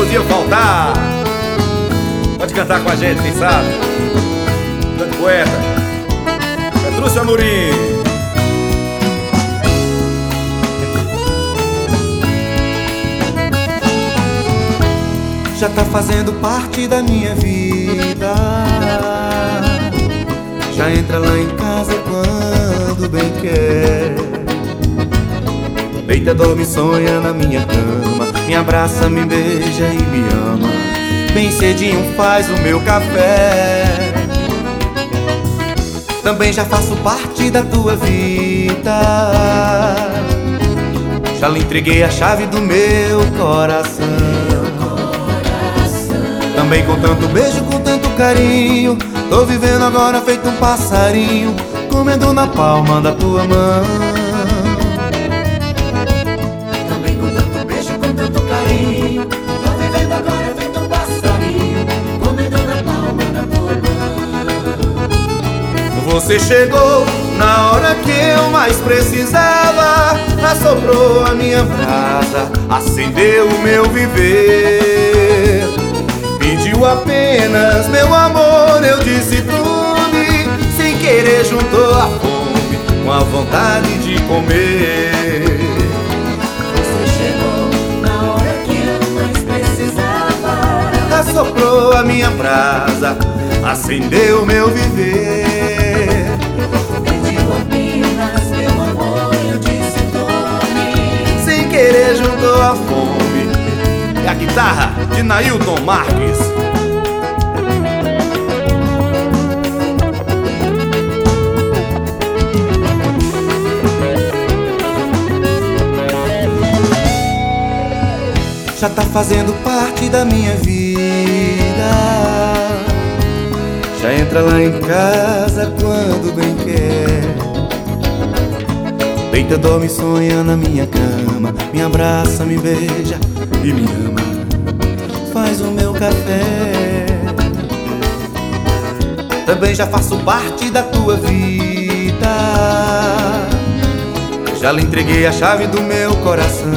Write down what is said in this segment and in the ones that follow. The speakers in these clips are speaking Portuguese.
podia faltar. Pode cantar com a gente, quem sabe? Grande poeta, Petrúcio Amorim. já tá fazendo parte da minha vida. Já entra lá em casa quando bem quer. Deita, dorme, sonha na minha cama. Me abraça, me beija e me ama. Bem cedinho faz o meu café. Também já faço parte da tua vida. Já lhe entreguei a chave do meu coração. Também com tanto beijo, com tanto carinho Tô vivendo agora feito um passarinho Comendo na palma da tua mão Você chegou na hora que eu mais precisava. Assoprou a minha brasa Acendeu o meu viver. Pediu apenas meu amor, eu disse tudo Sem querer juntou a fome com a vontade de comer. Você chegou na hora que eu mais precisava. Assoprou a minha brasa, acendeu meu viver a guitarra de Nailton Marques. já tá fazendo parte da minha vida. Já entra lá em casa quando bem quer. Deita, dorme, sonha na minha cama. Me abraça, me beija e me ama. Faz o meu café. Também já faço parte da tua vida. Já lhe entreguei a chave do meu coração.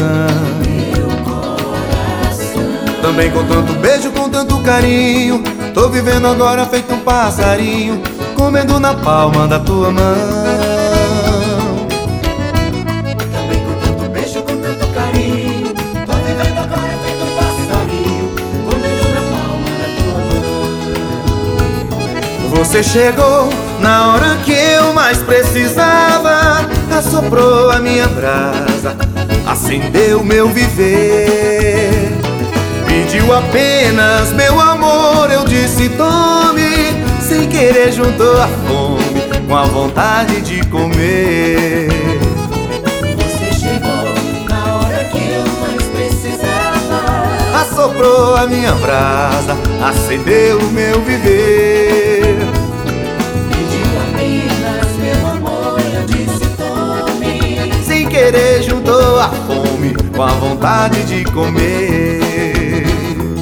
Também com tanto beijo, com tanto carinho Tô vivendo agora feito um passarinho Comendo na palma da tua mão Você chegou na hora que eu mais precisava. Assoprou a minha brasa Acendeu meu viver. Pediu apenas meu amor, eu disse tome. Sem querer juntou a fome com a vontade de comer. Você chegou na hora que eu mais precisava. Assoprou a minha brasa, acendeu o meu viver a fome com a vontade de comer